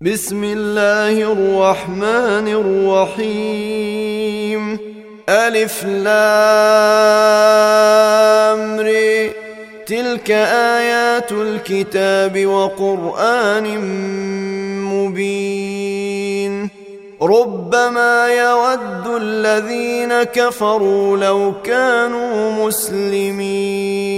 بسم الله الرحمن الرحيم. ألف لام تلك آيات الكتاب وقرآن مبين. ربما يود الذين كفروا لو كانوا مسلمين.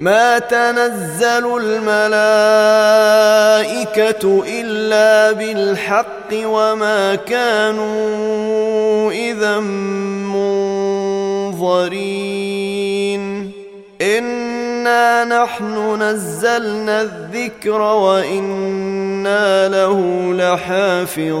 ما تنزل الملائكة إلا بالحق وما كانوا إذا منظرين. إنا نحن نزلنا الذكر وإنا له لحافظون.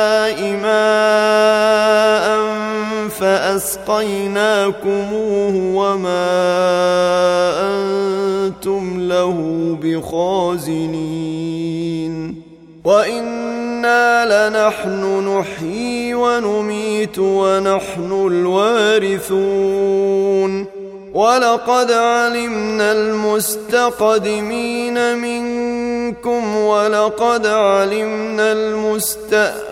فاسقيناكموه وما أنتم له بخازنين وأنا لنحن نحيي ونميت ونحن الوارثون ولقد علمنا المستقدمين منكم ولقد علمنا المستاخرين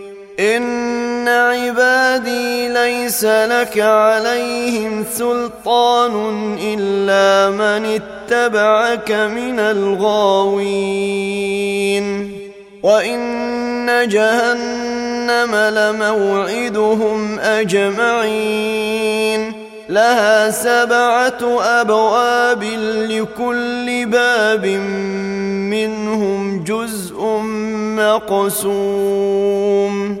ان عبادي ليس لك عليهم سلطان الا من اتبعك من الغاوين وان جهنم لموعدهم اجمعين لها سبعه ابواب لكل باب منهم جزء مقسوم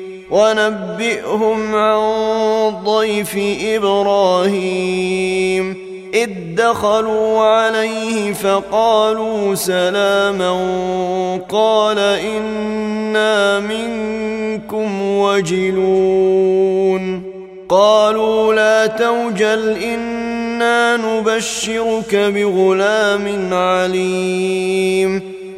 ونبئهم عن ضيف إبراهيم. إذ دخلوا عليه فقالوا سلاما قال إنا منكم وجلون. قالوا لا توجل إنا نبشرك بغلام عليم.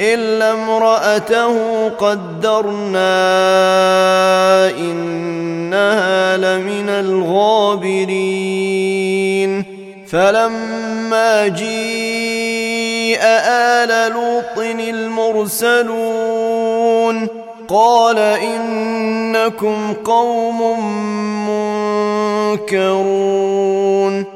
إلا امرأته قدرنا إنها لمن الغابرين. فلما جيء آل لوط المرسلون قال إنكم قوم منكرون.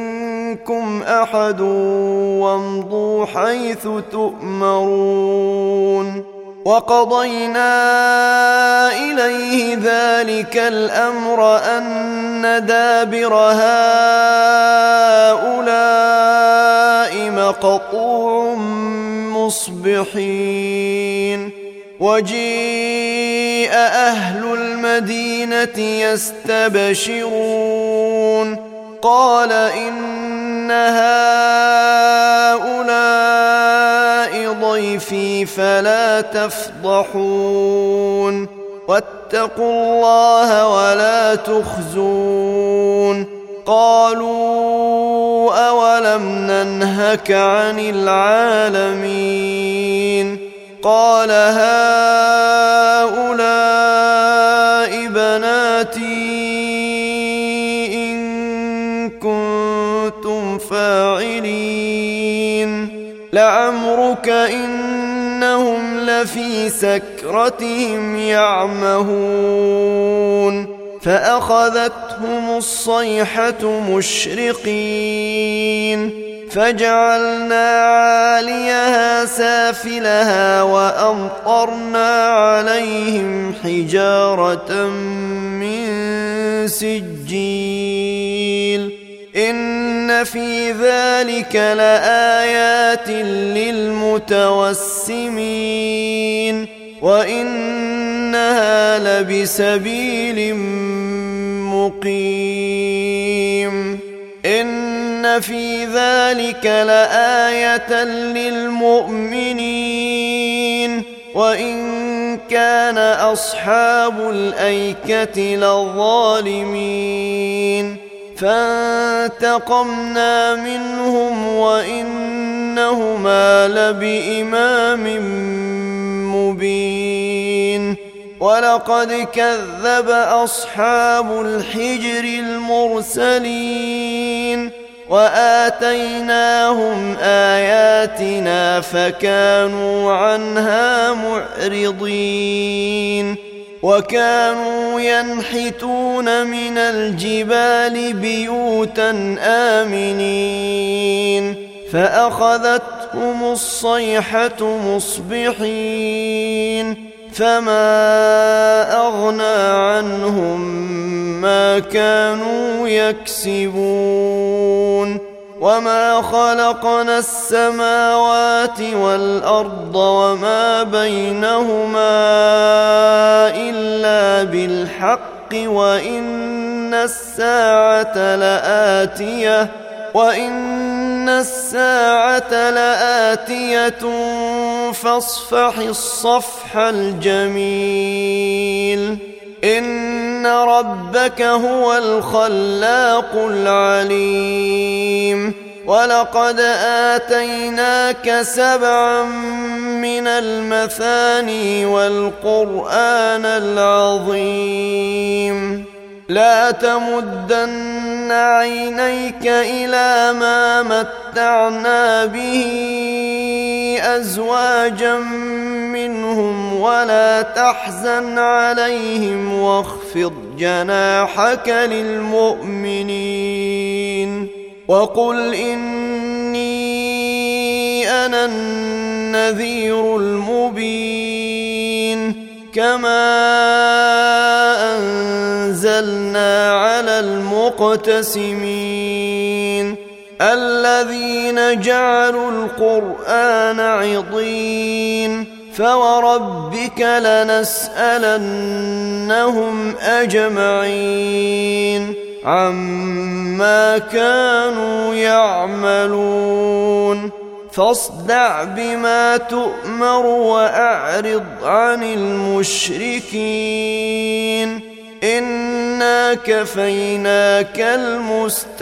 منكم أحد وامضوا حيث تؤمرون. وقضينا إليه ذلك الأمر أن دابر هؤلاء مقطوع مصبحين. وجيء أهل المدينة يستبشرون. قال ان هؤلاء ضيفي فلا تفضحون واتقوا الله ولا تخزون قالوا اولم ننهك عن العالمين قال هؤلاء لعمرك إنهم لفي سكرتهم يعمهون فأخذتهم الصيحة مشرقين فجعلنا عاليها سافلها وأمطرنا عليهم حجارة من سجيل إن في ذلك لآيات للمتوسمين وإنها لبسبيل مقيم إن في ذلك لآية للمؤمنين وإن كان أصحاب الأيكة لظالمين فانتقمنا منهم وإنهما لبإمام مبين ولقد كذب أصحاب الحجر المرسلين وآتيناهم آياتنا فكانوا عنها معرضين وكانوا ينحتون من الجبال بيوتا آمنين فأخذتهم الصيحة مصبحين فما أغنى عنهم ما كانوا يكسبون وما خلقنا السماوات والارض وما بينهما الا بالحق وان الساعة لاتيه وان الساعة لاتيه فاصفح الصفح الجميل ان ربك هو الخلاق العليم ولقد اتيناك سبعا من المثاني والقران العظيم لا تمدن عينيك إلى ما متعنا به ازواجا منهم ولا تحزن عليهم واخفض جناحك للمؤمنين وقل إني أنا النذير المبين كما أنزلنا على المقتسمين الذين جعلوا القرآن عضين فوربك لنسالنهم اجمعين عما كانوا يعملون فاصدع بما تؤمر واعرض عن المشركين انا كفيناك المستهزئين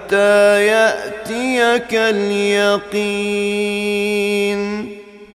حتى يأتيك اليقين.